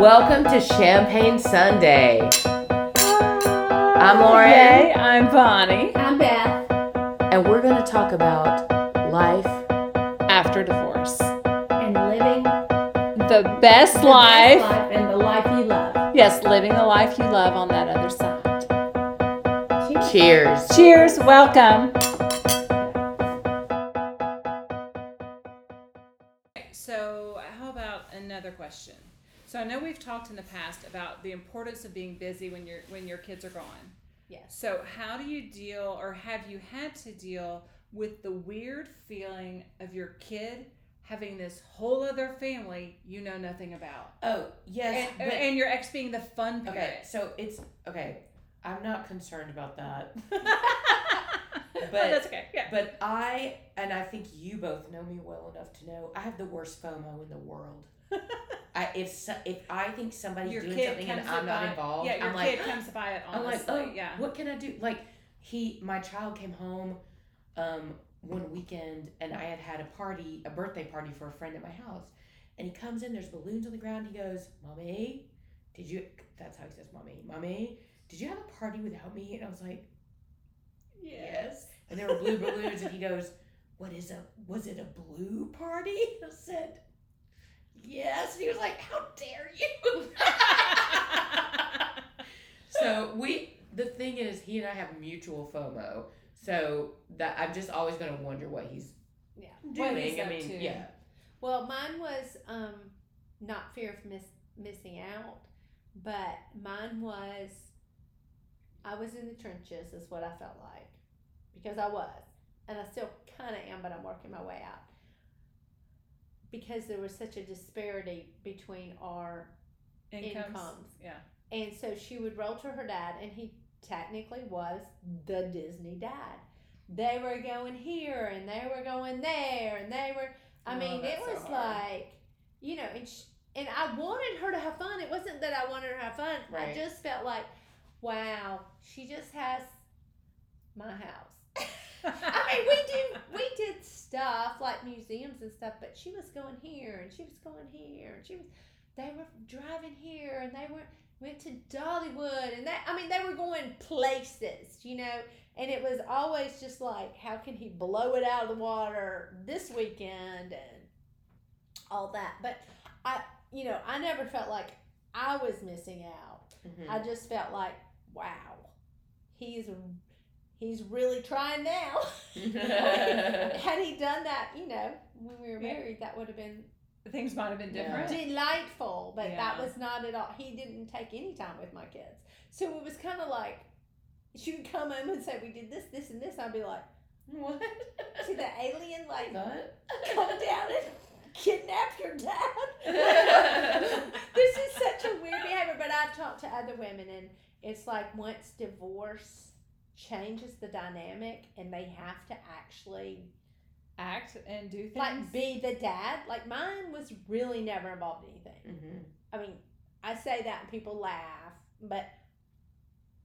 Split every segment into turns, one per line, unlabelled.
Welcome to Champagne Sunday. I'm Lauren,
Hey, I'm Bonnie.
I'm Beth.
and we're going to talk about life.
After divorce.
And living
The best
the
life.
best life and the life you love.
Yes, living the life you love on that other side.
Cheers.
Cheers.
Cheers, welcome. So, how about another question? So, I know we've talked in the past about the importance of being busy when your when your kids are gone.
Yes.
So, how do you deal, or have you had to deal with the weird feeling of your kid having this whole other family you know nothing about,
Oh, yes.
and, and your ex being the fun parent?
okay, so it's okay. I'm not concerned about that.
but
But-
that's okay. Yeah.
But I, and I think you both know me well enough to know, I have the worst FOMO in the world. I, if so, if I think somebody's
your
doing something and I'm not
by-
involved,
Yeah, your
I'm like,
kid comes by it
I'm like, oh,
yeah.
what can I do? Like, he, my child came home um, one weekend and I had had a party, a birthday party for a friend at my house. And he comes in, there's balloons on the ground. He goes, Mommy, did you, that's how he says, Mommy, Mommy, did you have a party without me? And I was like, Yes. And there were blue balloons. And he goes, What is a, was it a blue party? I said, Yes. And he was like, How dare you? So we the thing is he and I have mutual FOMO. So that I'm just always gonna wonder what he's
Yeah.
What
doing.
he's
I mean,
to.
yeah.
Well, mine was um, not fear of miss, missing out, but mine was I was in the trenches, is what I felt like. Because I was. And I still kind of am, but I'm working my way out. Because there was such a disparity between our
Incomes.
Incomes.
Yeah.
And so she would roll to her dad, and he technically was the Disney dad. They were going here, and they were going there, and they were. I
Oh,
mean, it
that's so
was like, you know, and she, and I wanted her to have fun. It wasn't that I wanted her to have fun.
Right.
I just felt like, wow, she just has my house. I mean, we do we did stuff like museums and stuff, but she was going here and she was going here and she was they were driving here and they were went to Dollywood and that I mean they were going places, you know, and it was always just like how can he blow it out of the water this weekend and all that. But I you know, I never felt like I was missing out.
Mhm.
I just felt like, wow, he's he's really trying now. Had he done that, you know, when we were
Yeah.
married, that would have been
Things might have been
Yeah.
different.
delightful. But that was not at all. He didn't take any time with my kids, so it was kind of like she would come in and say, "We did this, this, and this." I'd be like,
what?
"See the alien like
What?
come down and kidnap your dad." this is such a weird behavior, but I've talked to other women, and it's like once divorce changes the dynamic, and they have to actually
Act and do things.
like be the dad. Like mine was really never involved in anything.
Mhm.
I mean, I say that and people laugh, but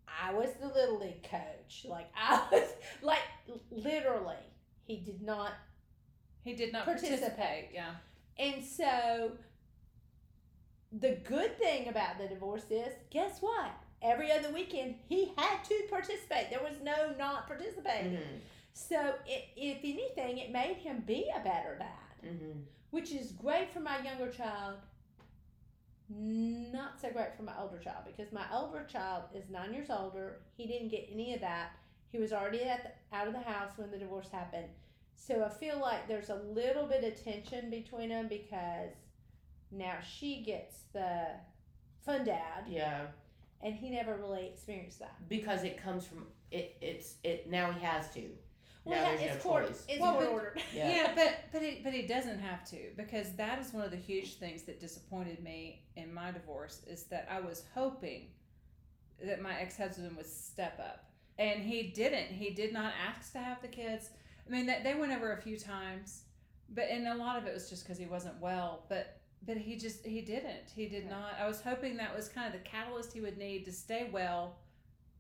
I was the little league coach. Like I was like literally, he did not
he did not
Participate.
participate. Yeah.
And so the good thing about the divorce is, guess what? Every other weekend he had to participate. There was no not participating.
Mhm.
So it, if anything, it made him be a better dad,
Mhm.
which is great for my younger child. Not so great for my older child because my older child is nine years older. He didn't get any of that. He was already at the, out of the house when the divorce happened. So I feel like there's a little bit of tension between them because now she gets the fun dad,
Yeah.
And he never really experienced that.
Because it comes from it. It's it. Now he has to.
Well,
now
yeah,
there's
it's
no
court,
choice.
it's
Well,
court ordered.
Yeah.
Yeah, but but it, but he doesn't have to because that is one of the huge things that disappointed me in my divorce is that I was hoping that my ex husband would step up, and he didn't. He did not ask to have the kids. I mean, they, they went over a few times, but and a lot of it was just because he wasn't well. But but he just he didn't. He did
Right.
not. I was hoping that was kind of the catalyst he would need to stay well,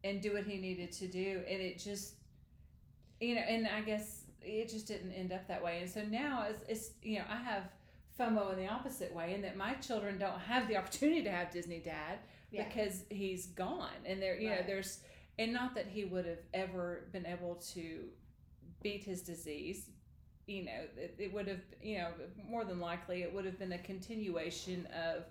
and do what he needed to do, and it just you know, and I guess it just didn't end up that way. And so now it's, it's you know, I have FOMO in the opposite way, and that my children don't have the opportunity to have Disney Dad
Yeah.
because he's gone, and there, you know, there's, and not that he would have ever been able to beat his disease. You know, it, it would have, you know, more than likely, it would have been a continuation of,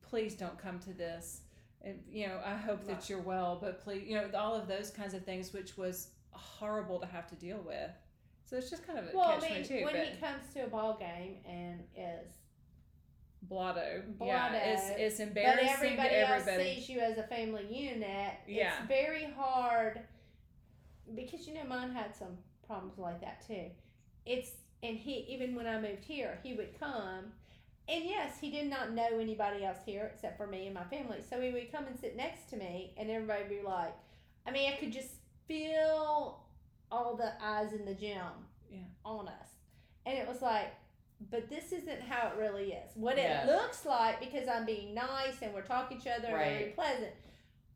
please don't come to this. And, you know, I hope that you're well, but please, you know, all of those kinds of things, which was horrible to have to deal with. So it's just kind of a
Well,
catch
I mean,
two.
when
But
he comes to a ball game and is,
blotto, yeah,
Blotto.
it's it's
but
embarrassing
everybody,
to everybody.
else sees you as a family unit,
Yeah.
it's very hard because you know mine had some problems like that too. It's and he even when I moved here, he would come. And yes, he did not know anybody else here except for me and my family. So he would come and sit next to me, and everybody would be like, I mean, I could just feel all the eyes in the gym
Yeah.
on us. And it was like, but this isn't how it really is. What
Yeah.
it looks like, because I'm being nice and we're talking to each other and very pleasant,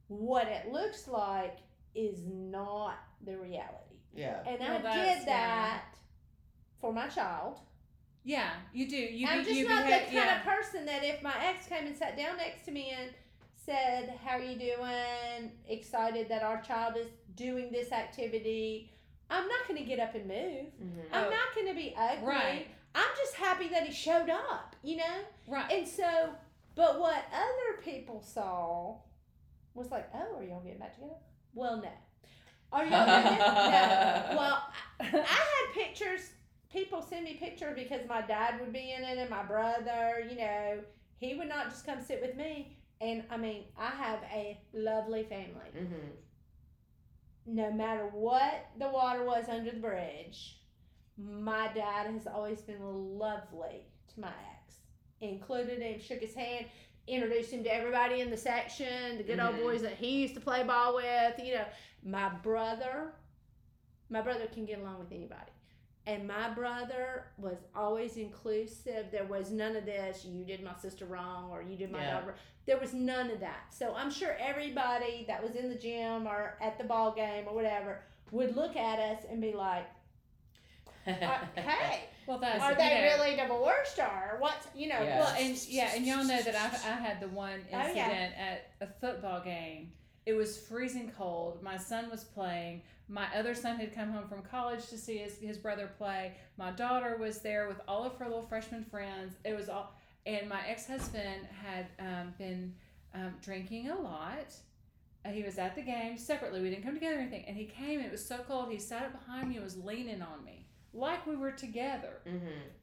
what it looks like is not the reality.
Yeah.
And
Well,
I did that for my child.
Yeah, you do. You
I'm
be,
just
you
not
behave,
the kind
yeah.
of person that if my ex came and sat down next to me and said, "How are you doing? Excited that our child is doing this activity." I'm not going to get up and move.
hmm
I'm
Oh.
not going to be ugly.
Right.
I'm just happy that he showed up, you know?
Right.
And so, but what other people saw was like, oh, are y'all getting back together? Well, no. Are y'all getting No. Well, I, I had pictures, people send me pictures because my dad would be in it and my brother, you know, he would not just come sit with me. And I mean, I have a lovely family
hmm
no matter what the water was under the bridge, my dad has always been lovely to my ex. Included him, shook his hand, introduced him to everybody in the section, the good old
Mhm.
boys that he used to play ball with. You know, my brother, my brother can get along with anybody. And my brother was always inclusive. There was none of this, you did my sister wrong or you did my
Yeah.
daughter. There was none of that. So I'm sure everybody that was in the gym or at the ball game or whatever would look at us and be like, uh, hey,
well, that's
are they
know,
really divorced or what's, you know,
Yeah.
Well, and yeah, and y'all know that I I had the one
Oh, yeah.
incident at a football game. It was freezing cold. My son was playing. My other son had come home from college to see his, his brother play. My daughter was there with all of her little freshman friends. It was all, and my ex husband had um, been um, drinking a lot. Uh, he was at the game separately. We didn't come together or anything. And he came. And it was so cold. He sat up behind me and was leaning on me like we were together.
hmm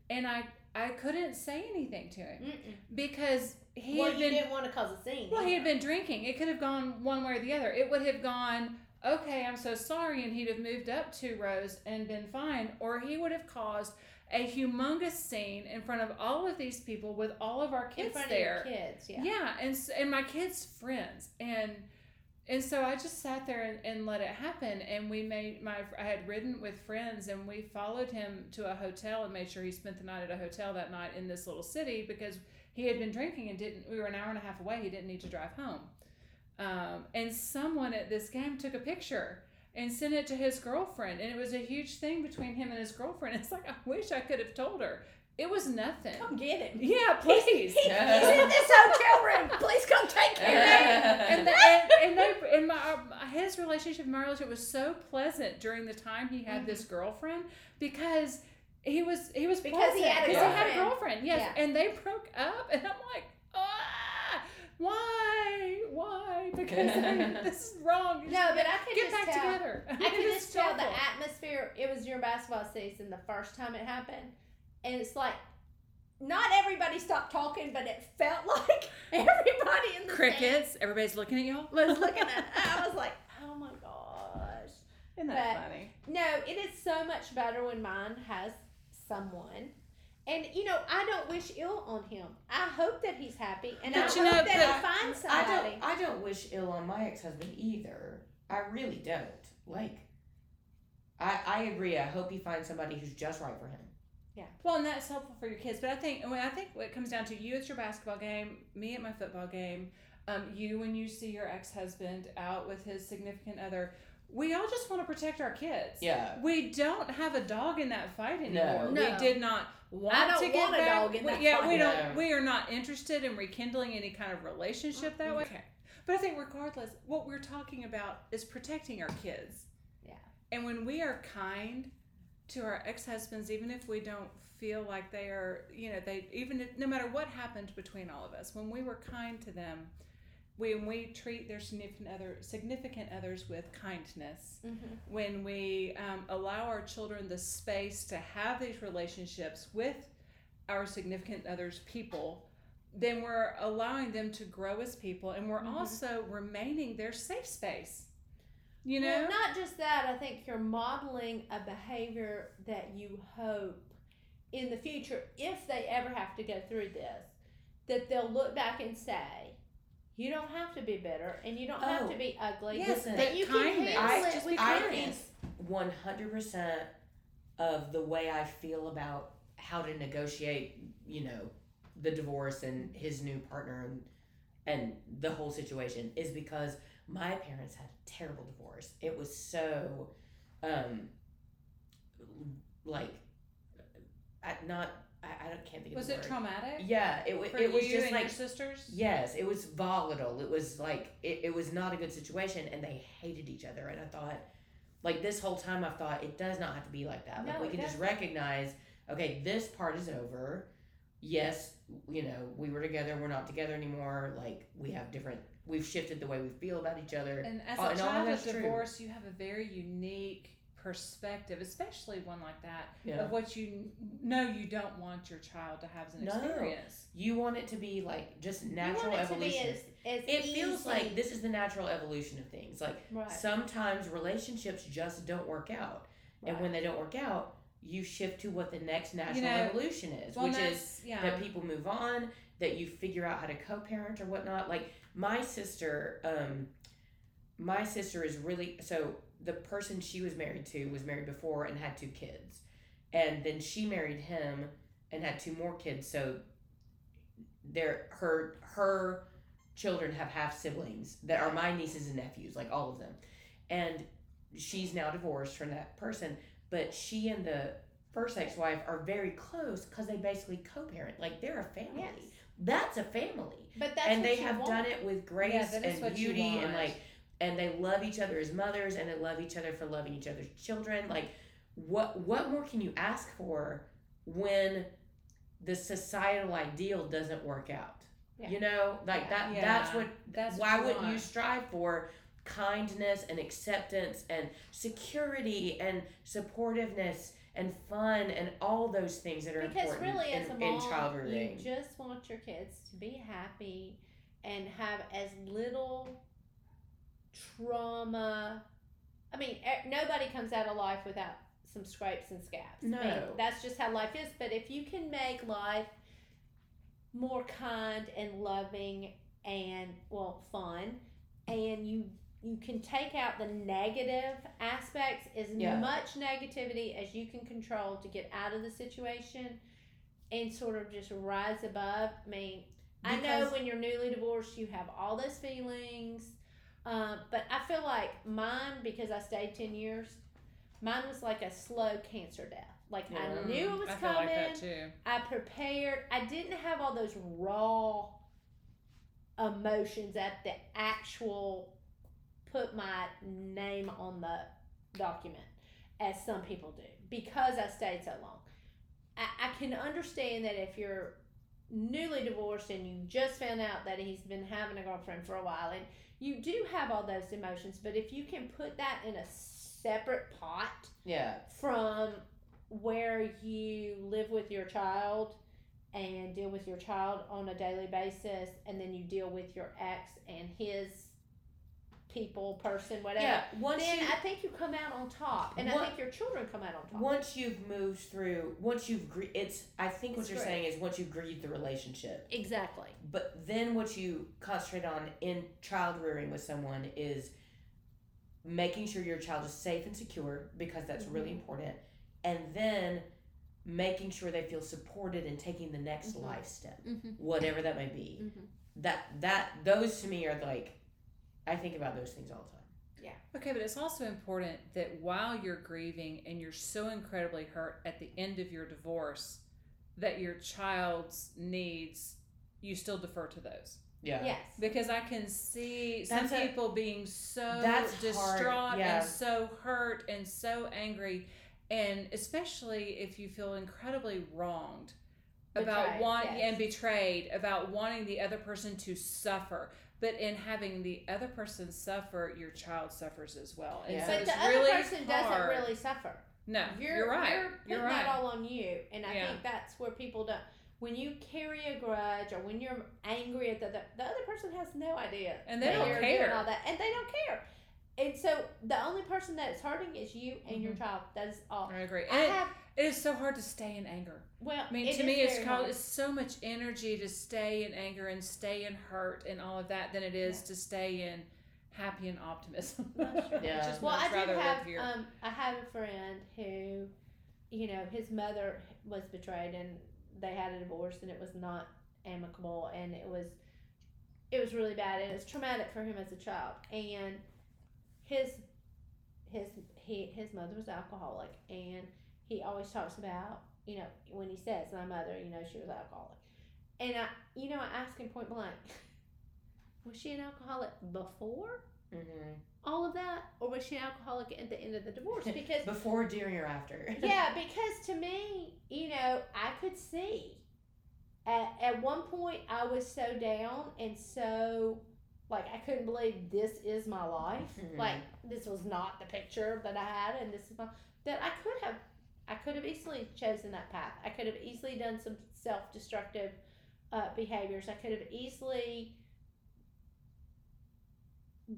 And I I couldn't say anything to him
Mm-mm.
because he
well,
had been
didn't want to cause a scene.
well he had been drinking it could have gone one way or the other it would have gone okay i'm so sorry and he'd have moved up two rows and been fine or he would have caused a humongous scene in front of all of these people with all of our kids there
kids. Yeah.
yeah and and my kids friends and and so i just sat there and, and let it happen and we made my i had ridden with friends and we followed him to a hotel and made sure he spent the night at a hotel that night in this little city because he had been drinking and didn't we were an hour and a half away he didn't need to drive home. Um, and someone at this game took a picture and sent it to his girlfriend and it was a huge thing between him and his girlfriend. It's like i wish i could have told her. It was nothing.
Come get him.
yeah please.
He's in this hotel room. Please come take care of him.
and, the, and, and they and my uh, his relationship, my relationship was so pleasant during the time he had this girlfriend because he was he was
Because he had a
because he had a
girlfriend.
girlfriend, yes,
Yeah.
and they broke up, and I'm like, ah, why, why? Because I this is wrong.
No, but I could
get
just
back
tell.
together.
I
It
could
is
just tell the atmosphere. It was your basketball season the first time it happened, and it's like not everybody stopped talking, but it felt like everybody in the
crickets. Everybody's looking at y'all.
was looking at. I was like, oh my gosh.
Isn't that
But-
funny?
No, it is so much better when mine has someone. And you know, I don't wish ill on him. I hope that he's happy, and I
But
hope
know,
that he finds somebody.
I don't. I don't wish ill on my ex-husband either. I really don't. Like, I I agree. I hope he finds somebody who's just right for him. Yeah.
Well, and that's helpful for your kids. But I think, I, mean, I think what comes down to you at your basketball game, me at my football game, um, you when you see your ex husband out with his significant other. We all just want to protect our kids.
Yeah.
We don't have a dog in that fight anymore.
No.
We did not want
I don't
to get
want a dog in
we-
that
yeah, we don't.
No.
We are not interested in rekindling any kind of relationship that way. Okay. But I think regardless, what we're talking about is protecting our kids.
Yeah.
And when we are kind to our ex-husbands, even if we don't feel like they are, you know, they even if, no matter what happened between all of us, when we were kind to them, when we treat their significant other significant others with kindness,
Mm-hmm.
when we um, allow our children the space to have these relationships with our significant others people then we're allowing them to grow as people and we're
Mhm.
also remaining their safe space you know
Well, not just that. I think you're modeling a behavior that you hope in the future, if they ever have to go through this, that they'll look back and say, "You don't have to be bitter, and you don't have
Oh.
to be ugly.
Yes,
that
but
you
kindness.
can handle
I-
it
just
with
I
kindness."
think one hundred percent of the way I feel about how to negotiate, you know, the divorce and his new partner and and the whole situation is because my parents had a terrible divorce. It was so um like I not I, I don't can't think of
was
the
it
word.
traumatic
Yeah, it wa-
for
it was
you
just
and
like
your sisters
Yes, it was volatile. It was like it, it was not a good situation and they hated each other and I thought like this whole time I thought it does not have to be like that. Like
No,
we
it
can just
doesn't.
recognize, okay, this part is over. Yes, you know, we were together, we're not together anymore. Like we have different we've shifted the way we feel about each other.
and as
Oh,
a
and all
child of
that's true.
divorce you have a very unique perspective especially one like that
Yeah.
of what you know you don't want your child to have as an
No.
experience
You want it to be like just
you
natural
want it
evolution.
to be as, as
it feels like this is the natural evolution of things. Like
right.
sometimes relationships just don't work out. And when they don't work out, you shift to what the next natural
know,
evolution is,
well,
which is
yeah
that people move on, that you figure out how to co-parent or whatnot. Like my sister, um, my sister is really so the person she was married to was married before and had two kids, and then she married him and had two more kids. So their her her children have half siblings that are my nieces and nephews, like all of them, and she's now divorced from that person. But she and the first ex-wife are very close because they basically co-parent. Like they're a family.
Yes.
That's a family,
But that's
and they have
want.
done it with grace
Yeah,
and beauty and like and they love each other as mothers and they love each other for loving each other's children. Like what what more can you ask for when the societal ideal doesn't work out?
Yeah.
you know like
Yeah.
that
Yeah,
that's what
that's
why
what
wouldn't you strive for kindness and acceptance and security and supportiveness and fun and all those things that are
Because
important
really,
in,
as a
in child
mom, you just want your kids to be happy and have as little trauma. I mean, nobody comes out of life without some scrapes and scabs. I mean,
No.
that's just how life is. But if you can make life more kind and loving and well fun, and you you can take out the negative aspects as
Yeah.
much negativity as you can control to get out of the situation and sort of just rise above. I mean, I know when you're newly divorced, you have all those feelings, um, but I feel like mine, because I stayed 10 years, mine was like a slow cancer death. Like I knew it was
I feel
coming.
like that too.
I prepared. I didn't have all those raw emotions at the actual put my name on the document as some people do because I stayed so long. I, I can understand that if you're newly divorced and you just found out that he's been having a girlfriend for a while and you do have all those emotions, but if you can put that in a separate pot
yeah.
from where you live with your child and deal with your child on a daily basis and then you deal with your ex and his people person whatever
yeah once
then
you
i think you come out on top and
What-
i think your children come out on top
once you've moved through once you've gre- it's i think what
It's
you're
great.
saying is once you've grieved the relationship
exactly
but then what you concentrate on in child rearing with someone is making sure your child is safe and secure because that's really
Mhm.
important and then making sure they feel supported and taking the next
Mhm.
life step
mm-hmm.
whatever that may be
Mm-hmm.
that that those to me are like i think about those things all the time Yeah.
Okay, but it's also important that while you're grieving and you're so incredibly hurt at the end of your divorce, that your child's needs, you still defer to those.
Yeah.
Yes.
Because I can see some
That's a-
people being so
That's
distraught
yeah.
and so hurt and so angry, and especially if you feel incredibly wronged about
Betrayed,
want
yes.
and betrayed about wanting the other person to suffer. But in having the other person suffer, your child suffers as well. And
Yeah.
so
But
it's
the other
really
person doesn't really suffer.
No,
You're,
you're, right.
You're putting
right.
that all on you, and I
Yeah.
think that's where people don't. When you carry a grudge, or when you're angry at the the, the other person has no idea,
And they don't care.
all that, and they don't care. And so the only person that's hurting is you and your mm-hmm. child. That's all.
I agree. And it,
have
it is so hard to stay in anger.
well.
I mean,
it
to
is
me, it's called it's so much energy to stay in anger and stay in hurt and all of that than it is to stay in happy and optimism.
That's true.
Yeah.
Just
Well, I did have um, I have a friend who, you know, his mother was betrayed and they had a divorce and it was not amicable and it was, it was really bad and it was traumatic for him as a child and his, his he his mother was alcoholic and he always talks about you know when he says my mother you know she was alcoholic and I you know I asked him point blank was she an alcoholic before
hmm
all of that, or was she an alcoholic at the end of the divorce? Because
Before, during, or after.
yeah, because to me, you know, I could see at at one point I was so down and so like I couldn't believe this is my life.
Mhm.
Like this was not the picture that I had, and this is my that I could have. I could have easily chosen that path. I could have easily done some self destructive uh, behaviors. I could have easily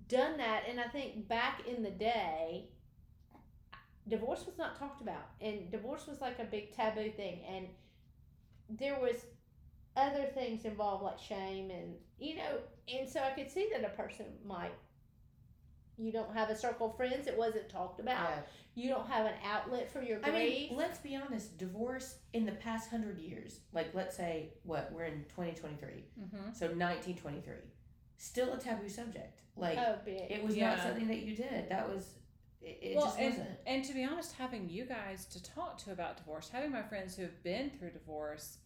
done that. And I think back in the day, divorce was not talked about. And divorce was like a big taboo thing. And there was other things involved like shame and, you know, and so I could see that a person might. You don't have a circle of friends. It wasn't talked about.
Yeah.
You don't have an outlet for your grief.
I mean, let's be honest. Divorce in the past hundred years, like let's say what we're in twenty twenty three,
mm-hmm.
so nineteen twenty three, still a taboo subject. Like
oh, big.
it was
Yeah.
not something that you did. That was it. it
well,
just
and,
wasn't.
and to be honest, having you guys to talk to about divorce, having my friends who have been through divorce,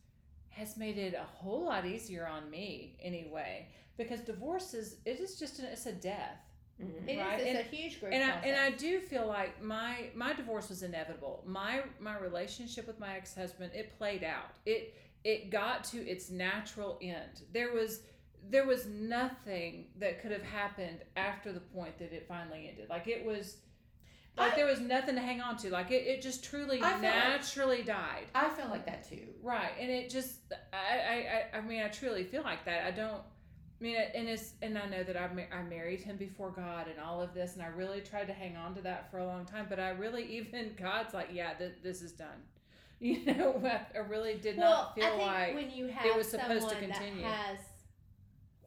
has made it a whole lot easier on me anyway. Because divorce is it is just an, it's a death.
Mhm.
It is.
right,
It's
and-
a huge grief
and I and I do feel like my my divorce was inevitable. My my relationship with my ex husband it played out. It it got to its natural end. There was there was nothing that could have happened after the point that it finally ended. Like it was like
I-
there was nothing to hang on to. Like it, it just truly
I feel like-
naturally died.
I felt like that too.
Right, and it just I, I I I mean I truly feel like that. I don't. I mean, and it's and I know that I ma- I married him before God and all of this, and I really tried to hang on to that for a long time. But I really even God's like, yeah, th- this is done. You know, I, really did
well,
not feel like
when you have
was supposed to continue.
that has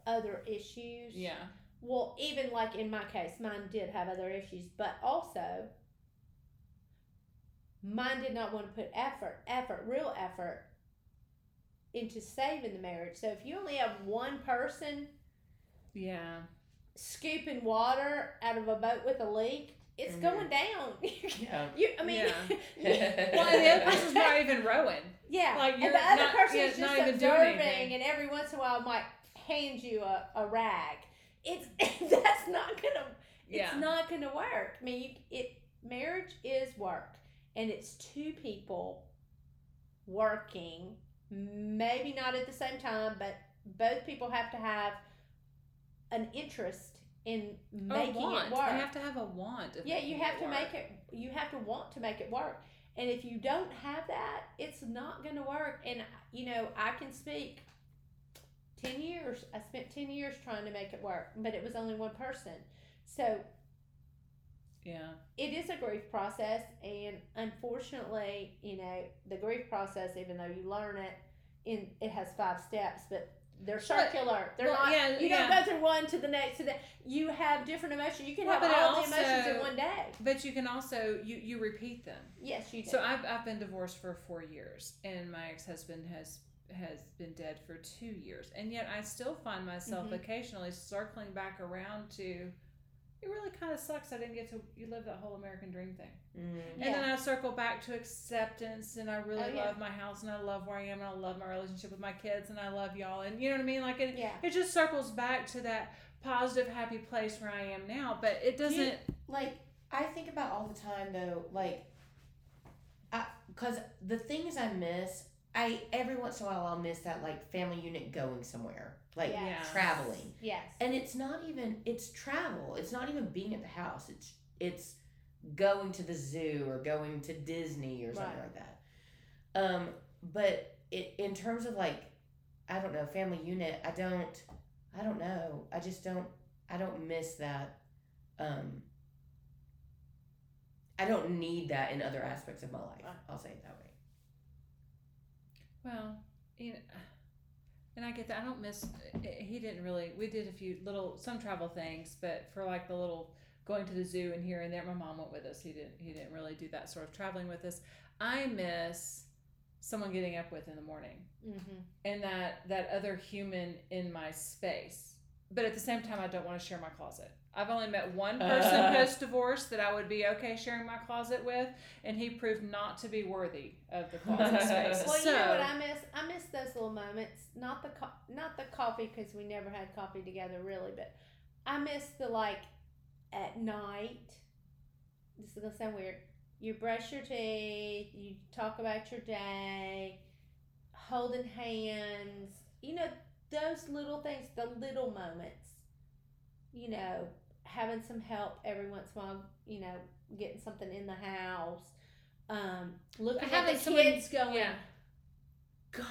other issues.
yeah,
Well, even like in my case, mine did have other issues, but also mine did not want to put effort, effort, real effort into saving the marriage. So if you only have one person
yeah,
scooping water out of a boat with a leak, it's
Mhm.
going down.
Yeah.
you, I mean,
Yeah. well, and the other person's not even rowing.
Yeah,
Like, you're
the other
not-
person
yeah,
is just
even doing
observing, and every once in a while might hand you a, a rag. It's that's not gonna. It's
Yeah.
not gonna work. I mean, you, it marriage is work, and it's two people working. Maybe not at the same time, but both people have to have an interest in making it work.
They have to have a want.
Yeah, you have to
work.
make it. You have to want to make it work. And if you don't have that, it's not going to work. And you know, I can speak. Ten years. I spent ten years trying to make it work, but it was only one person. So
Yeah.
it is a grief process, and unfortunately, you know, the grief process, even though you learn it, in it has five steps, but they're circular. They're
well,
not.
yeah,
you
yeah.
don't go through one to the next to the. You have different emotions. You can
Well,
have all the emotions in one day.
But you can also you you repeat them.
Yes, you do.
So I've, I've been divorced for four years, and my ex husband has has been dead for two years, and yet I still find myself
Mhm.
occasionally circling back around to it really kind of sucks I didn't get to you live that whole American dream thing.
Mm.
Yeah.
And then I circle back to acceptance, and I really
Oh, yeah.
love my house, and I love where I am, and I love my relationship with my kids, and I love y'all, and you know what I mean. Like it,
Yeah.
it just circles back to that positive, happy place where I am now. But it
Do you-
doesn't.
like I think about all the time though, like, I because the things I miss, I every once in a while I'll miss that like family unit going somewhere, like
Yes.
Traveling,
Yes.
and it's not even it's travel. It's not even being at the house. It's it's going to the zoo or going to Disney or something
Right.
like that. Um, but it in terms of like, I don't know, family unit. I don't. I don't know. I just don't. I don't miss that. Um, I don't need that in other aspects of my life. I'll say it that way.
Well, you know, and I get that. I don't miss. He didn't really. We did a few little some travel things, but for like the little going to the zoo and here and there, my mom went with us. He didn't. He didn't really do that sort of traveling with us. I miss someone getting up with in the morning
Mm-hmm.
and that that other human in my space. But at the same time, I don't want to share my closet. I've only met one person
Uh.
post divorce that I would be okay sharing my closet with, and he proved not to be worthy of the closet space.
Well,
so,
you know what I miss? I miss those little moments. Not the co- not the coffee because we never had coffee together really, but I miss the like at night. This is gonna sound weird. You brush your teeth. You talk about your day, holding hands. You know those little things, the little moments. You know, having some help every once in a while. You know, getting something in the house. Um, looking at the
someone-
kids going
yeah.
gosh,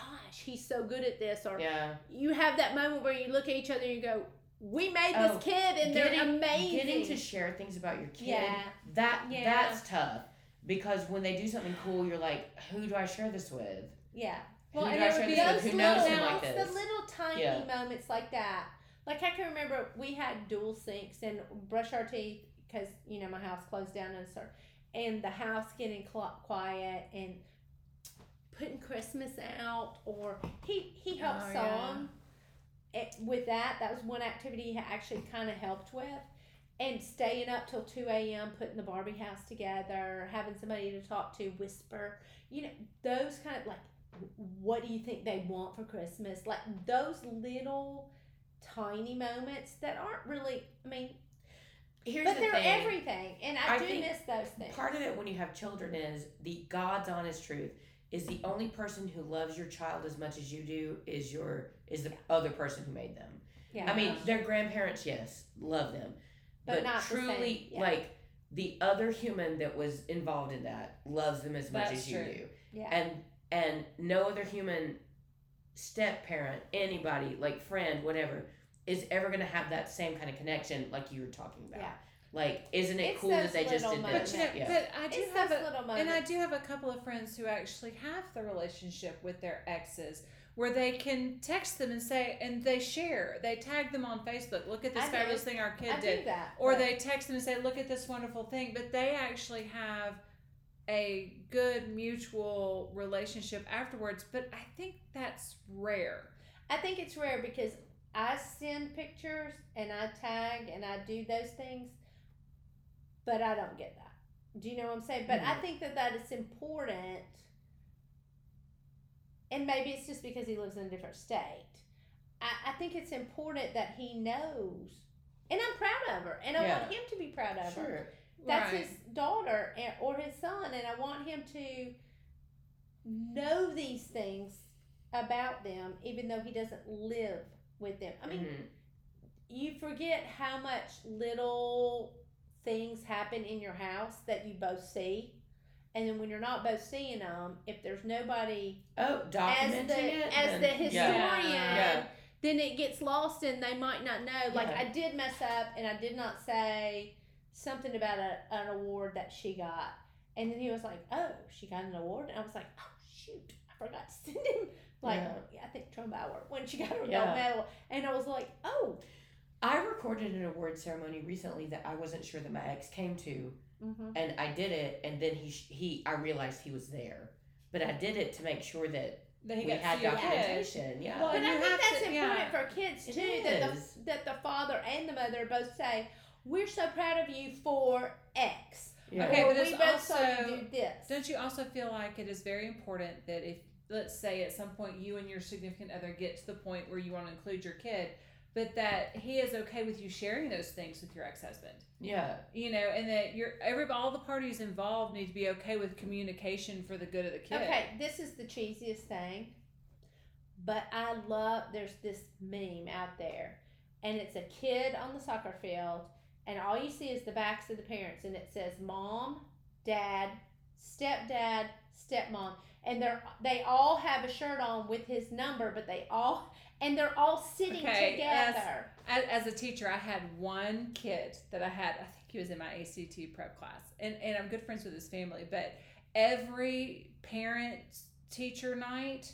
he's so good at this. Or
Yeah.
you have that moment where you look at each other and you go, we made
Oh,
this kid and they're amazing.
Getting to share things about your kid.
Yeah.
That
Yeah.
that's tough because when they do something cool, you're like, who do I share this with?
yeah.
Well,
do
and
I
there
share
would
this
be
with?
those little
like
the little tiny
Yeah.
moments like that. Like I can remember we had dual sinks and brush our teeth because you know my house closed down and start, and the house getting quiet and putting Christmas out or he he oh, helped
Oh, yeah.
some it, with that. That was one activity he actually kind of helped with. And staying up till 2 a.m., putting the Barbie house together, having somebody to talk to, whisper, you know, those kind of like, what do you think they want for Christmas? Like those little tiny moments that aren't really, I mean,
Here's
but
the
they're
thing.
everything. And I,
I
do miss those things.
Part of it when you have children is the God's honest truth is the only person who loves your child as much as you do is your is the other person who made them.
yeah.
I mean, their grandparents, yes, love them,
But
but,
not the
truly,
yeah.
like the other human that was involved in that loves them as much
That's
as you do,
yeah.
and and no other human step parent, anybody like friend, whatever, is ever gonna have that same kind of connection like you were talking about.
Yeah.
Like, isn't it
It's
cool that they just
little
did
moments.
this?
But you know,
yeah.
but I do
it's
have a,
little moments.
and I do have a couple of friends who actually have the relationship with their exes where they can text them and say, and they share, they tag them on Facebook. Look at this
I do.
fabulous thing our kid
I
did.
do that.
Or
but-
they text them and say, look at this wonderful thing. But they actually have a good mutual relationship afterwards. But I think that's rare.
I think it's rare because I send pictures and I tag and I do those things, but I don't get that. Do you know what I'm saying? But I
Mhm.
think that that is important. And maybe it's just because he lives in a different state. I, I think it's important that he knows. And I'm proud of her. And I
Yeah.
want him to be proud of her. That's
right.
his daughter or his son, and I want him to know these things about them, even though he doesn't live with them. I mean,
Mhm.
you forget how much little things happen in your house that you both see, and then when you're not both seeing them, if there's nobody
Oh,
as
documenting
the
it.
as
then-
the historian,
Yeah.
Yeah.
then it gets lost and they might not know. Like
Yeah.
I did mess up and I did not say something about a, an award that she got, and then he was like, "Oh, she got an award," and I was like, "Oh shoot, I forgot to send him." Like
Yeah.
I think Trumbauer when she got her
Yeah.
gold medal, and I was like, "Oh."
I recorded an award ceremony recently that I wasn't sure that my ex came to,
Mm-hmm.
and I did it, and then he he I realized he was there, but I did it to make sure that
That he
we had
see your
documentation. Yeah.
Well,
But
and
I think that's
to-
important
yeah.
for kids too that
is.
the that the father and the mother both say, we're so proud of you for X.
Yeah.
Okay,
or
but
we
there's
both saw
also-
you do this.
Don't you also feel like it is very important that if, let's say, at some point you and your significant other get to the point where you want to include your kid, but that he is okay with you sharing those things with your ex-husband,
Yeah.
you know, and that you're every all the parties involved need to be okay with communication for the good of the kid.
Okay, this is the cheesiest thing, but I love. There's this meme out there, and it's a kid on the soccer field, and all you see is the backs of the parents, and it says mom, dad, stepdad, stepmom, and they're they all have a shirt on with his number, but they all and they're all sitting
Okay,
together.
As, as a teacher, I had one kid that I had. I think he was in my ACT prep class, and and I'm good friends with his family. But every parent teacher night,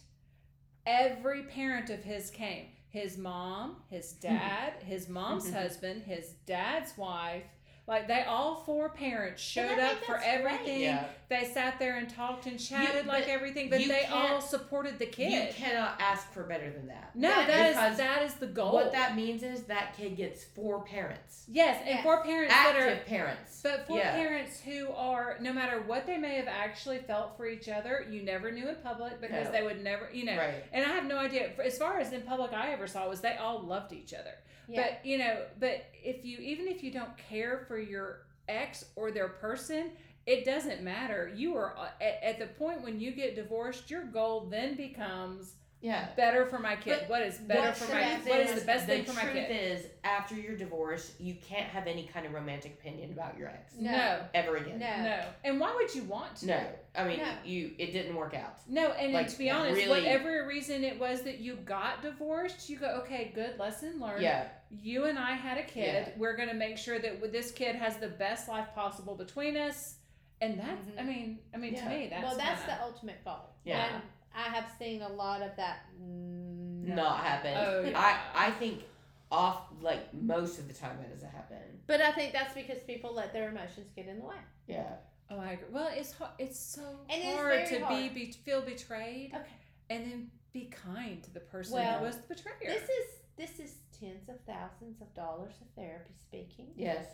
every parent of his came. His mom, his hmm. dad, his mom's mm-hmm. husband, his dad's wife. Like they all four parents showed up for
that's great.
everything.
Yeah.
They sat there and talked and chatted like everything, but they all supported the kid.
You cannot ask for better than that.
No,
That-
that is that is the goal.
What that means is that kid gets four parents,
Yes, and
Yes.
for parents that are
active parents.
But for
Yeah.
parents who are, no matter what they may have actually felt for each other, you never knew in public because
No.
they would never, you know.
Right.
And I have no idea. As far as in public, I ever saw was they all loved each other.
Yeah.
But you know, but if you even if you don't care for your ex or their person, it doesn't matter. You are uh, at, at the point when you get divorced, your goal then becomes
Yeah.
better for my kid.
But
what is better for my?
truth
What is the best
the
thing for my kid?
The truth is, after your divorce, you can't have any kind of romantic opinion about your ex
No.
no,
ever again.
No.
no. And why would you want to?
No. I mean,
No.
you. It didn't work out.
No, and,
Like,
to be honest,
really-
whatever reason it was that you got divorced, you go, okay, good lesson learned.
Yeah.
You and I had a kid.
Yeah.
We're going to make sure that this kid has the best life possible between us. And that's, I
Mhm.
mean, I mean,
Yeah.
to me, that's
well, that's
kinda-
the ultimate goal.
Yeah.
And I have seen a lot of that not,
Not happen.
Oh, yeah.
I I think off like most of the time that doesn't happen.
But I think that's because people let their emotions get in the way.
Yeah.
Oh, I agree. Well, it's hard, it's so
It is
hard
very
to
hard.
be, be feel betrayed
Okay.
and then be kind to the person
Well,
who was the betrayer.
This is this is tens of thousands of dollars of therapy speaking.
Yes.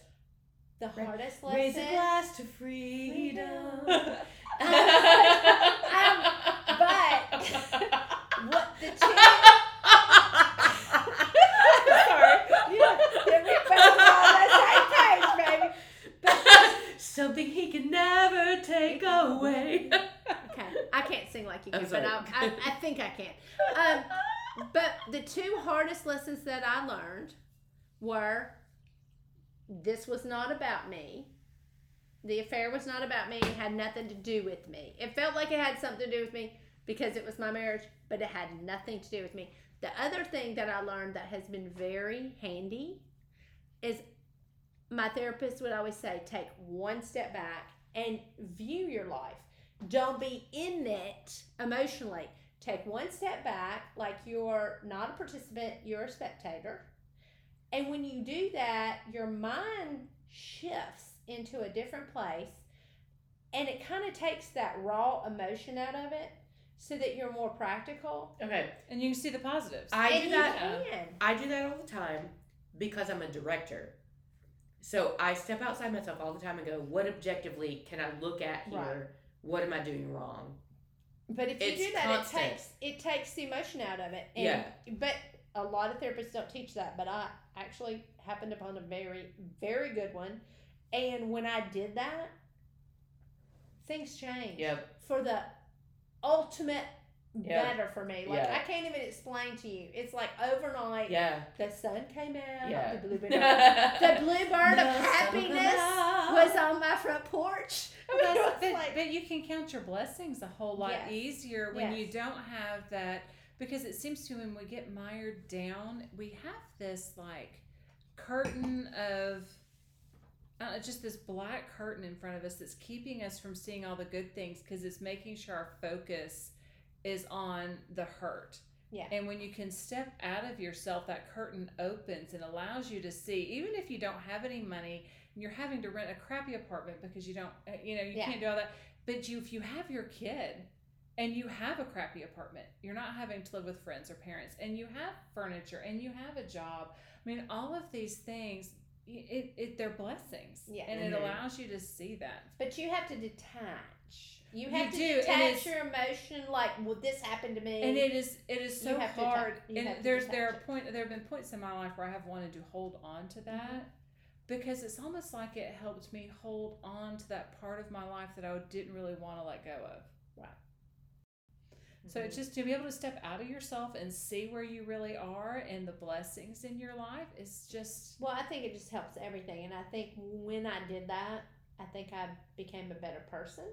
The
Ra-
hardest lesson.
Raise a glass to freedom.
Um, but what the two
Sorry.
yeah, everybody's on the baby.
But something he can never take away.
Okay, I can't sing like you can, but I,
sorry.
I, I think I can. Um, but the two hardest lessons that I learned were this was not about me. The affair was not about me. It had nothing to do with me. It felt like it had something to do with me because it was my marriage, but it had nothing to do with me. The other thing that I learned that has been very handy is my therapist would always say take one step back and view your life. Don't be in it emotionally. Take one step back, like you're not a participant, you're a spectator. And when you do that, your mind shifts into a different place and it kind of takes that raw emotion out of it so that you're more practical.
Okay.
and you can see the positives.
I
and
do
you
that.
can.
I do that all the time because I'm a director. So I step outside myself all the time and go, what objectively can I look at here?
Right.
What am I doing wrong?
But if you
It's
do that,
constant.
it takes it takes the emotion out of it. And,
Yeah.
But a lot of therapists don't teach that. But I actually happened upon a very very good one, and when I did that, things changed
Yep.
for the ultimate
Yeah.
better for me. Like
Yeah.
I can't even explain to you. It's like overnight.
Yeah.
The sun came out.
Yeah.
The bluebird. the bluebird of happiness was on my front porch.
Well,
It was
but,
like-
but you can count your blessings a whole lot
Yes.
easier when you don't have that because it seems to when we get mired down we have this like curtain of uh, just this black curtain in front of us that's keeping us from seeing all the good things because it's making sure our focus is on the hurt
Yeah.
and when you can step out of yourself that curtain opens and allows you to see even if you don't have any money and you're having to rent a crappy apartment because you don't uh, you know you
Yeah.
can't do all that but you if you have your kid and you have a crappy apartment you're not having to live with friends or parents and you have furniture and you have a job i mean all of these things it, it they're blessings.
Yeah.
And it
Mhm.
allows you to see that.
But you have to detach. You
You
have to
do,
detach your emotion. Like, well, this happened to me.
And it is it is so
have to ta-
hard.
you
and there's there are point there have been points in my life where I have wanted to hold on to that.
Mm-hmm.
Because it's almost like it helped me hold on to that part of my life that I didn't really want to let go of.
Right.
So it's just to be able to step out of yourself and see where you really are and the blessings in your life is just
Well, I think it just helps everything. And I think when I did that, I think I became a better person.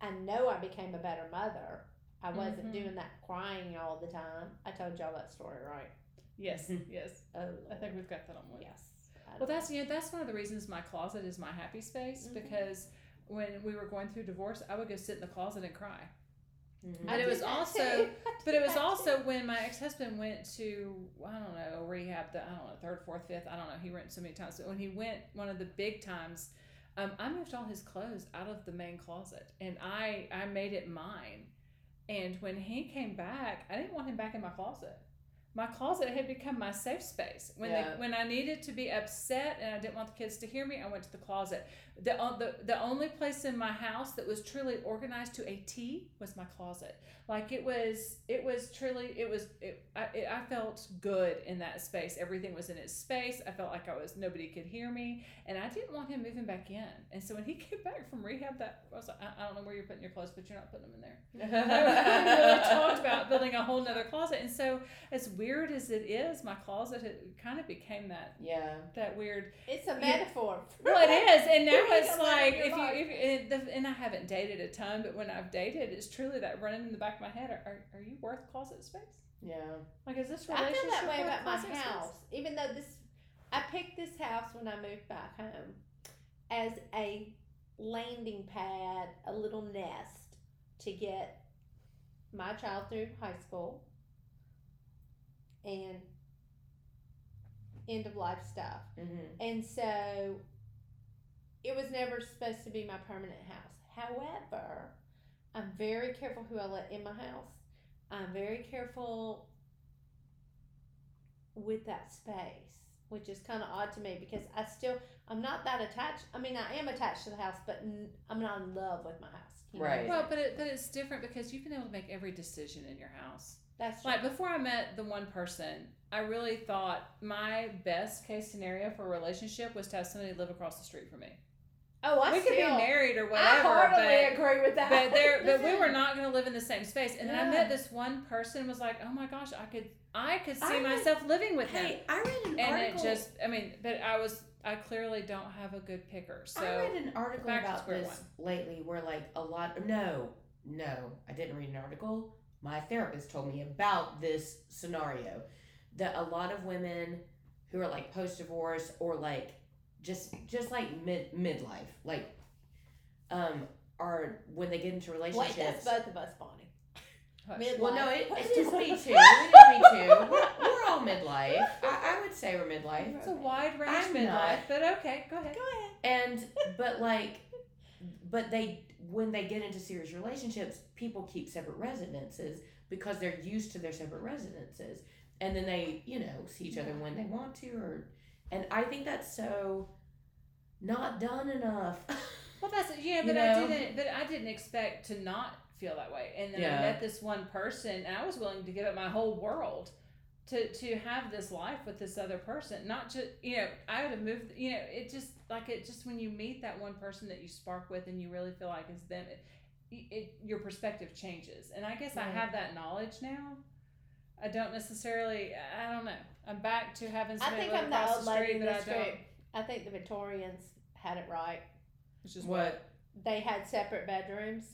I know I became a better mother. I wasn't
Mhm.
doing that crying all the time. I told y'all that story, right?
yes, yes.
Oh,
I think we've got that on one.
yes.
Well, that's you know that's one of the reasons my closet is my happy space
Mhm.
because when we were going through divorce, I would go sit in the closet and cry.
Mhm.
I
But it was also- But it was also
too.
when my ex husband went to I don't know rehab the I don't know third, fourth, fifth I don't know he went so many times. But when he went one of the big times, um, I moved all his clothes out of the main closet and I I made it mine. And when he came back, I didn't want him back in my closet. My closet had become my safe space. When
Yeah.
the, when I needed to be upset and I didn't want the kids to hear me, I went to the closet. The, the the only place in my house that was truly organized to a T was my closet. Like it was it was truly it was it, I, it, I felt good in that space. Everything was in its space. I felt like I was nobody could hear me, and I didn't want him moving back in. And so when he came back from rehab, that I was like, I, I don't know where you're putting your clothes, but you're not putting them in there. I really talked about building a whole nother closet, and so as weird as it is, my closet it kind of became that
yeah.
that weird.
It's a metaphor.
Well, it is, and now
You
it's
got that in
like if you
life.
if the, and I haven't dated a ton, but when I've dated, it's truly that running in the back of my head. Are, are, are you worth closet space?
Yeah.
Like, is this relationship?
I
relationship
feel that way about my
closet space?
house. Even though this, I picked this house when I moved back home as a landing pad, a little nest to get my child through high school and end of life stuff.
Mm-hmm.
And so it was never supposed to be my permanent house. However, I'm very careful who I let in my house. I'm very careful with that space, which is kind of odd to me because I still I'm not that attached. I mean, I am attached to the house, but n- I'm not in love with my house. you know
Right.
Well, but it, but it's different because you've been able to make every decision in your house.
that's true.
Like before I met the one person, I really thought my best case scenario for a relationship was to have somebody live across the street from me.
Oh, I
we could be married or
I
whatever,
heartily
but
agree with that.
but there but we were not going to live in the same space and then i met this one person and was like oh my gosh i could i could see
I read-
myself living with him
I read an article.
and
article.
it just i mean but i was i clearly don't have a good picker so
I read an article
back to
about
square
this lately where like a lot no, no, I didn't read an article. My therapist told me about this scenario that a lot of women who are like post divorce or like just just like mid midlife, like um are when they get into
Wait,
relationships.
that's both of us, Bonnie.
Hush.
Well, no, it, it's just me too. It is me too. We're, we're all midlife. I, I would say we're midlife.
it's a wide range
I'm
midlife
not.
but okay go ahead
Go ahead.
And but like but they when they get into serious relationships, people keep separate residences because they're used to their separate residences. And then they, you know, see each other when they want to or and I think that's so not done enough.
well that's yeah
You
but i didn't but i didn't expect to not feel that way. And then i met this one person and i was willing to give up my whole world to to have this life with this other person. Not just you know i would have moved you know it just like it just when you meet that one person that you spark with and you really feel like it's them it, it your perspective changes. And i guess i have that knowledge now i don't necessarily i don't know i'm back to having
I
somebody
think
live
I'm the
across
old
the
lady
street
in
that
this
i don't
group. I think the Victorians had it right.
which is
what?
They had separate bedrooms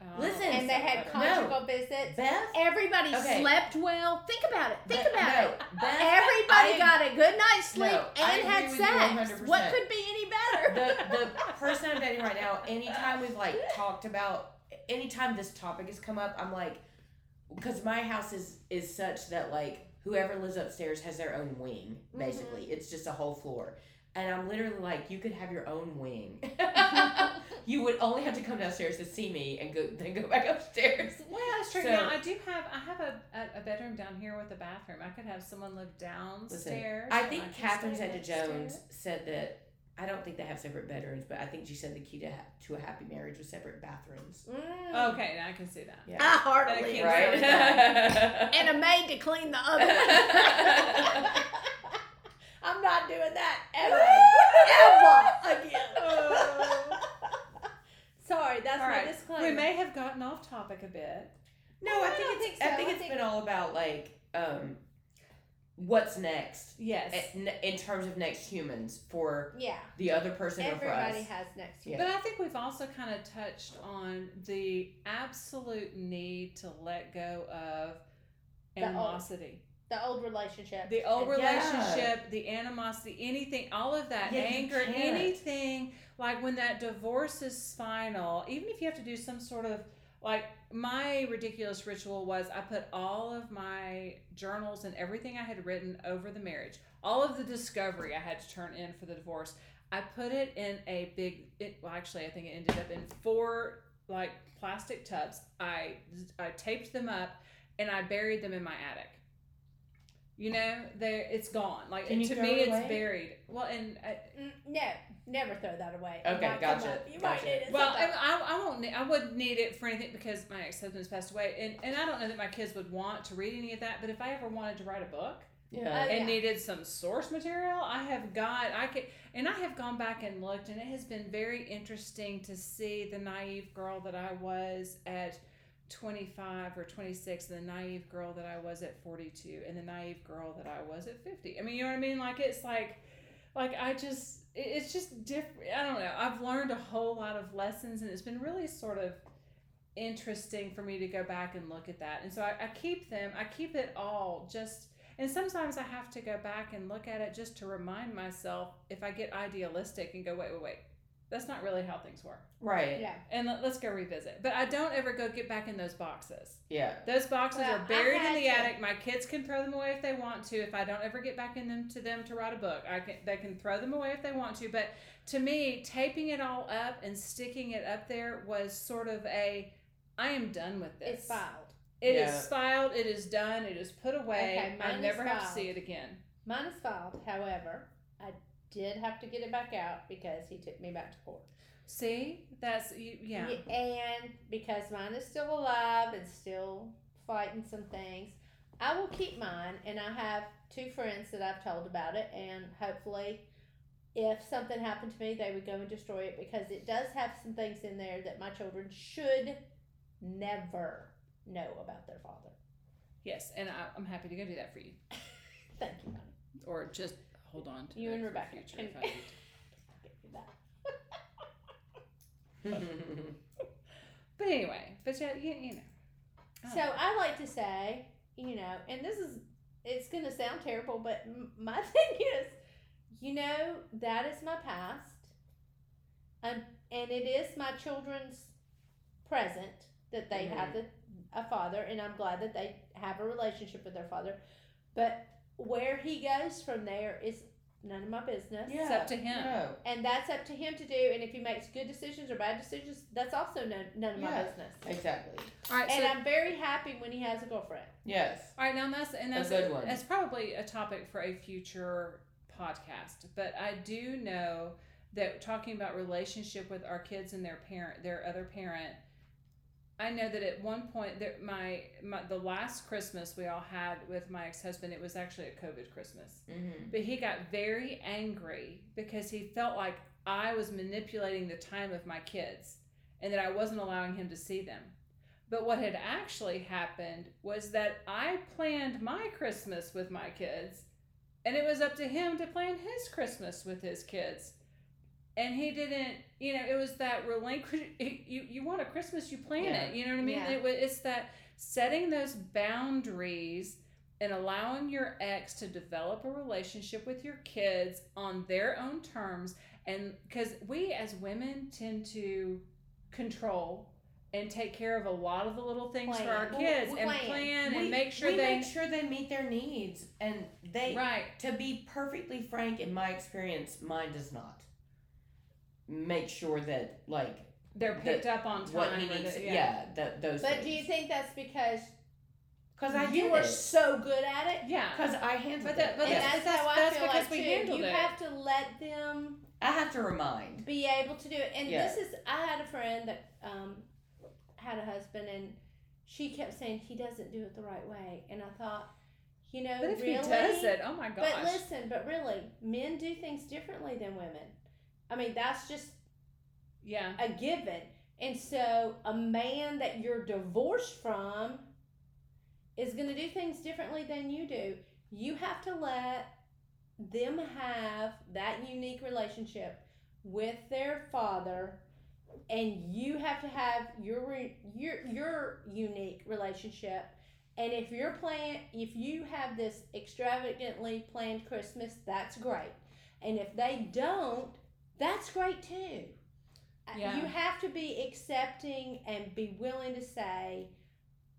uh,
Listen,
and they had
better.
con-
conjugal visits.
Beth?
Everybody
Okay.
slept well. Think about it. Think
Be-
about
no,
it.
Beth,
Everybody
I-
got a good night's sleep
No, I
and had
with you
sex.
100%.
What could be any better?
the the person I'm dating right now, anytime we've like talked about, anytime this topic has come up, I'm like, because my house is is such that like whoever lives upstairs has their own wing. Mm-hmm. Basically, it's just a whole floor. And I'm literally like, you could have your own wing. you would only have to come downstairs to see me and go then go back upstairs.
Well, that's true.
So-
now I do have I have a, a, bedroom down here with a bathroom. I could have someone live downstairs.
I think
can
Catherine Zeta Jones said that I don't think they have separate bedrooms, but I think she said the key to, ha- to a happy marriage was separate bathrooms.
Mm.
Okay, now I can see that.
Yeah.
That
hardly
keeps
Right?
right. and a maid to clean the oven. I'm not doing that ever, ever again. Sorry, that's
All
my
right.
disclaimer.
We may have gotten off topic a bit.
no,
No,
I
I
think
don't
it's
think
I
so.
think
I
it's
think-
been all about like um, what's next
Yes.
Eh, in, in terms of next humans for
yeah,
the other person or for
everybody
us.
has next
Yeah.
But I think we've also kind of touched on the absolute need to let go of
The old-
animosity.
The old relationship.
The old
Yeah.
relationship, the animosity, anything, all of that
Yeah,
anger, anything like when that divorce is final, even if you have to do some sort of like my ridiculous ritual was I put all of my journals and everything I had written over the marriage, all of the discovery I had to turn in for the divorce. I put it in a big. It, well, actually, I think it ended up in four like plastic tubs. I I taped them up and I buried them in my attic. You know, there it's gone. Like
Can
to me,
it
it's buried. Well, and uh,
Mm, no, never throw that away. It
Okay,
might come
gotcha,
up. You might need it
well, I,
sometime.
I, I won't. Need, I wouldn't need it for anything because my ex husband's passed away, and and I don't know that my kids would want to read any of that. But if I ever wanted to write a book
Yeah.
Oh,
and
yeah.
needed some source material, I have got. I could, and I have gone back and looked, and it has been very interesting to see the naive girl that I was at. 25 or 26 the naive girl that I was at 42 and the naive girl that I was at 50 I mean you know what I mean? Like it's like like I just it's just different I don't know. I've learned a whole lot of lessons and it's been really sort of interesting for me to go back and look at that. And so I, I keep them I keep it all just and sometimes I have to go back and look at it just to remind myself if I get idealistic and go wait wait wait that's not really how things work
right.
yeah.
and let, let's go revisit but I don't ever go get back in those boxes
Yeah.
those boxes
Well,
are buried in the
to-
attic. My kids can throw them away if they want to. If I don't ever get back in them to them to write a book, I can they can throw them away if they want to. But to me, taping it all up and sticking it up there was sort of a I am done with this.
It's filed.
It is
Yeah.
filed. It is done. It is put away.
Okay, mine
I
is
never have to see it again.
Mine is filed. However, I did have to get it back out because he took me back to court.
See, that's you. Yeah.
And because mine is still alive and still fighting some things, I will keep mine. And I have two friends that I've told about it. And hopefully, if something happened to me, they would go and destroy it because it does have some things in there that my children should never know about their father.
Yes, and I, I'm happy to go do that for you,
Thank you, honey.
or just hold on to
You and Rebecca
future
can-
if I need to.
That.
But anyway, but yeah, you, you know. I
So
know.
I like to say, you know, and this is, it's going to sound terrible, but m- my thing is, you know, that is my past. Um, and it is my children's present that they have the, a father, and I'm glad that they have a relationship with their father. But where he goes from there is none of my business.
yeah.
It's up to him.
No.
And that's up to him to do. And if he makes good decisions or bad decisions, that's also none, none of my business.
Exactly.
All right,
And
so
I'm very happy when he has a girlfriend.
Yes.
all right, now that's and that's
A
that's
good one.
That's probably a topic for a future podcast. But I do know that talking about relationship with our kids and their parent, their other parent. I know that at one point, there, my, my the last Christmas we all had with my ex husband, it was actually a COVID Christmas.
Mm-hmm.
But he got very angry because he felt like I was manipulating the time of my kids and that I wasn't allowing him to see them. But what had actually happened was that I planned my Christmas with my kids and it was up to him to plan his Christmas with his kids. And he didn't, you know, it was that relinquish. You you want a Christmas, you plan
Yeah.
it. You know what I mean?
Yeah.
It, it's that setting those boundaries and allowing your ex to develop a relationship with your kids on their own terms and because we as women tend to control and take care of a lot of the little things for our kids
Well,
and
plan.
plan
we,
and make sure they
make sure they meet their needs and they
right
to be perfectly frank in my experience mine does not make sure that like
they're
the-
picked up on time
what he needs
the-
yeah, that those
But do you think that's because
because i
you
did
were
it
so good at it?
yeah
because i handled
But that-
it
but
and
Yes.
that's,
that's-
how I
that's
feel
because
like
we
too.
handled
you
it.
have to let them
i have to remind
be able to do it. And
Yeah.
this is, I had a friend that um, had a husband, and she kept saying he doesn't do it the right way. And I thought, you know,
but if
really,
he does it oh my gosh
But listen, but really, men do things differently than women. I mean, that's just
yeah
a given. And so, a man that you're divorced from is going to do things differently than you do. You have to let them have that unique relationship with their father and you have to have your your your unique relationship and if you're playing if you have this extravagantly planned christmas that's great and if they don't that's great too Uh,
Yeah.
you have to be accepting and be willing to say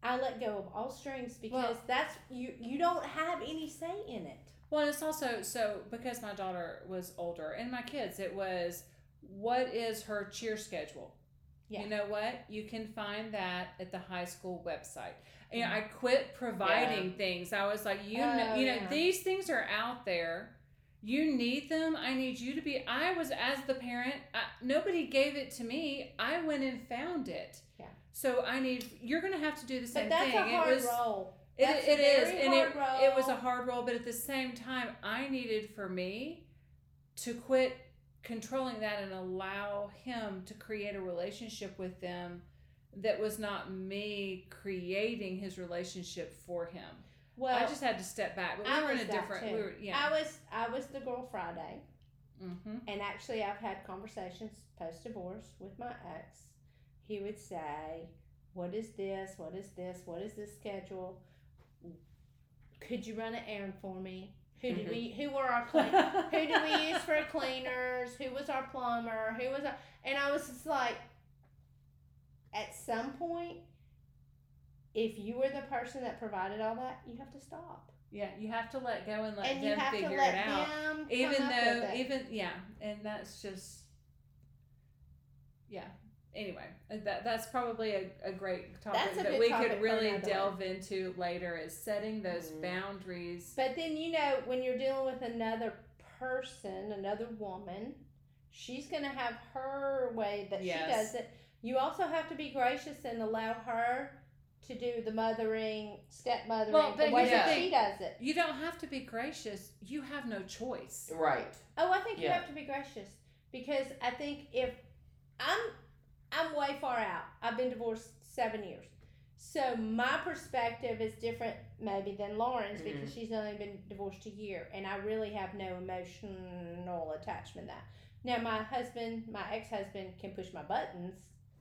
i let go of all strings because
Well-
that's you you don't have any say in it
Well, it's also so because my daughter was older and my kids, it was what is her cheer schedule?
Yeah.
You know what? You can find that at the high school website. You know, I quit providing things. I was like, you know,
Oh,
you know,
yeah.
these things are out there. You need them. I need you to be. I was as the parent. I, nobody gave it to me. I went and found it.
Yeah.
So I need. You're gonna have to do the same but
that's
thing.
a hard
it was.
role
It,
That's
it
a very
and it,
hard
it was a hard role, but at the same time, I needed for me to quit controlling that and allow him to create a relationship with them that was not me creating his relationship for him.
Well
I just had to step back, but we
I
were in a different.
too.
We were, yeah.
I was I was the girl Friday,
mm-hmm.
and actually I've had conversations post divorce with my ex. He would say, "What is this? What is this? What is this schedule? Could you run an errand for me? Who did we? Who were our clean, who did we use for cleaners? Who was our plumber? Who was our?" And I was just like, at some point. If you were the person that provided all that, you have to stop,
Yeah, you have to let go and let
and
them
to
figure
let
it out. even though even yeah and that's just yeah anyway uh, that that's probably a, a great topic
a
that we
topic
could really delve into later is setting those
Mhm.
boundaries
But then you know when you're dealing with another person, another woman, she's gonna have her way that
Yes.
she does it. You also have to be gracious and allow her to do the mothering, stepmothering,
Well, but
the way that she does it.
you don't have to be gracious you have no choice
right
Oh, I think you have to be gracious because I think if I'm I'm way far out. I've been divorced seven years. So my perspective is different maybe than Lauren's because mm-hmm. she's only been divorced a year and I really have no emotional attachment to that. Now my husband, my ex husband can push my buttons.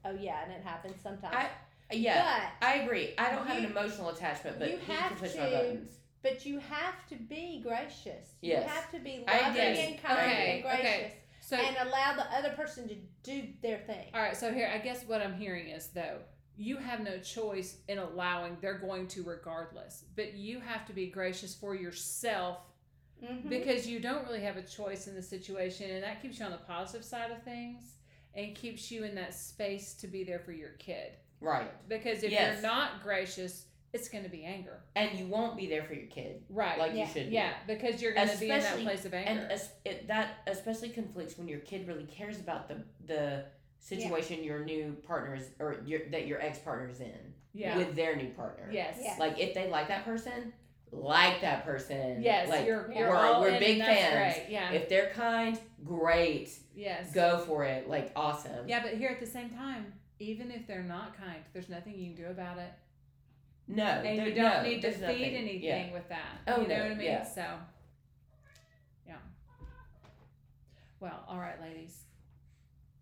Oh yeah, and it happens sometimes.
I- yeah
But
i agree i don't have an emotional attachment but
you have
can push my
to-
buttons
but you have to be gracious.
Yes.
You have to be loving and kind
Okay,
and gracious.
okay. so
and allow the other person to do their thing.
all right so here i guess what i'm hearing is though you have no choice in allowing they're going to regardless but you have to be gracious for yourself
Mhm.
because you don't really have a choice in the situation and that keeps you on the positive side of things and keeps you in that space to be there for your kid
right
because if
Yes.
you're not gracious it's going to be anger
and you won't be there for your kid
right
like
Yeah.
you should be.
yeah because you're going to be in that place of anger
and es- it, that especially conflicts when your kid really cares about the the situation your new partner is or your, that your ex partner is in
yeah
with their new partner.
yes
Yeah.
Like if they like that person, like that person.
yes
Like
you're, you're
we're-
all
we're
in,
big
and that's
fans.
great. yeah
if they're kind, great.
yes
Go for it. Like awesome.
yeah but here at the same time even if they're not kind there's nothing you can do about it
No.
and
there-
you don't
no,
need to feed
nothing.
anything
Yeah.
with that.
Oh,
you know
no,
what I mean?
yeah.
So, yeah. Well, all right, ladies.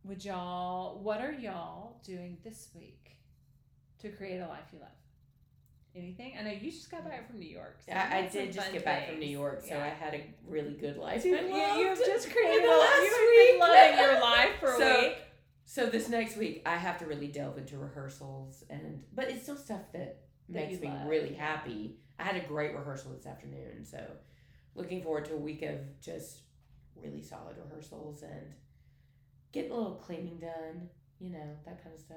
Would y'all? What are y'all doing this week to create a life you love? Anything? I know you just got back from New York. so
I, I did just get back from. New York, so
Yeah.
I had a really good life.
You, you have just created a life. You have been loving your life for a
So,
week.
So this next week I have to really delve into rehearsals and but it's still stuff that,
That
makes me
love,
really happy. I had a great rehearsal this afternoon, so looking forward to a week of just really solid rehearsals and getting a little cleaning done, you know, that kind of stuff.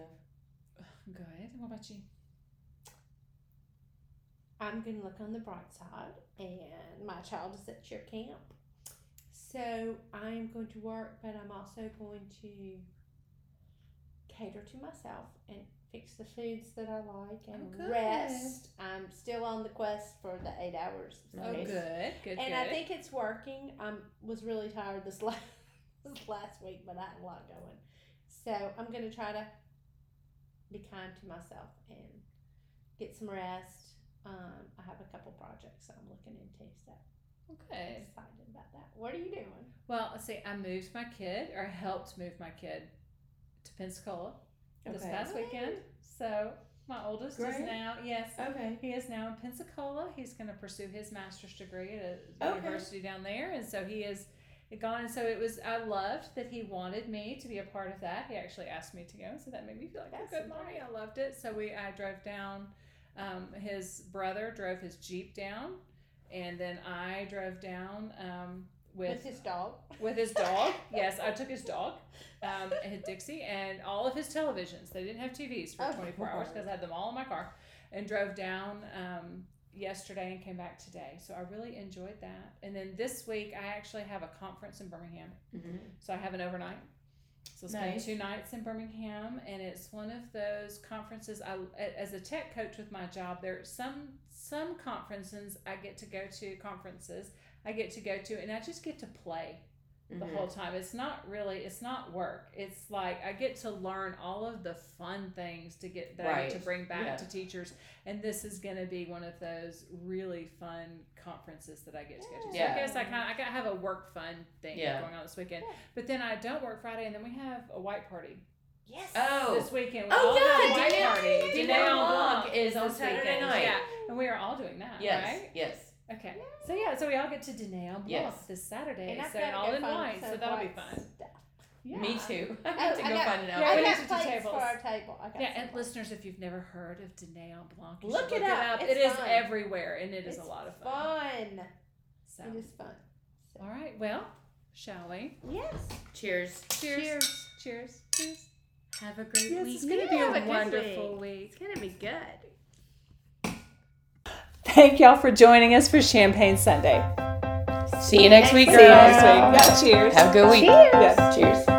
Good. What about you?
I'm going to look on the bright side, and my child is at cheer camp. So I'm going to work, but I'm also going to cater to myself and fix the foods that I like and
Oh,
rest. I'm still on the quest for the eight hours.
Oh, good. Good.
And
good.
I think it's working. I was really tired this last this last week, but I had a lot going. So I'm gonna try to be kind to myself and get some rest. Um, I have a couple projects that I'm looking into, so I'm excited about that. What are you doing?
Well, see, I moved my kid, or helped move my kid Pensacola this
Okay.
past weekend. So my oldest is
Great.
now yes.
Okay.
He is now in Pensacola. He's going to pursue his master's degree at a
Okay.
university down there, and so he is gone. And so it was. I loved that he wanted me to be a part of that. He actually asked me to go, so that made me feel like
That's
a good mommy.
great.
I loved it. So we, I drove down. Um, his brother drove his jeep down, and then I drove down um, with
With his dog.
with his dog. yes, I took his dog, um, and Dixie, and all of his televisions. They didn't have TVs for
Oh,
24 hours because I had them all in my car, and drove down um, yesterday and came back today. So I really enjoyed that. And then this week I actually have a conference in Birmingham.
Mm-hmm.
So I have an overnight. So spend
Nice.
two nights in Birmingham, and it's one of those conferences. I, as a tech coach with my job, there are some some conferences I get to go to conferences I get to go to, and I just get to play the
Mhm.
whole time. It's not really, it's not work. It's like I get to learn all of the fun things to get that I get to bring back
Yeah.
to teachers, and this is going to be one of those really fun conferences that I get to go to. So
Yeah.
I guess I kind of I got to have a work fun thing
Yeah.
going on this weekend,
Yeah.
but then I don't work Friday, and then we have a white party
Yes.
Oh.
this weekend. We
Oh,
all
yeah,
a white
Danae-
party.
Danae
Diner en
Blanc
Blanc
is on Saturday
weekend.
night.
Yeah, and we are all doing that,
Yes.
right?
Yes.
Okay. So yeah, so we all get to Diner en Blanc
Yes.
this Saturday.
And I've
so all in
find
white, so that'll be fun.
stuff.
Yeah.
Me too. I
Oh,
have to go
got-
find an
Yeah,
I
we
outfit.
need
got
to do
plates
tables.
for our table. I got
Yeah,
some
and
plates.
listeners, if you've never heard of Diner en Blanc, you
Look it
look
up.
it up.
It's
It is
fun.
everywhere, and it is
It's
a lot of fun.
Fun.
So,
It is fun. So-
all right. Well, shall we?
Yes. Cheers.
Cheers.
Cheers. Cheers. Cheers.
Have a great
Yes,
week.
it's going to
Yeah,
be
have a
a
good
wonderful week.
It's gonna be good.
Thank y'all for joining us for Champagne Sunday.
See you next week,
See you
girls.
next week. Yeah, cheers.
Have a good week.
Cheers.
Yeah.
Cheers.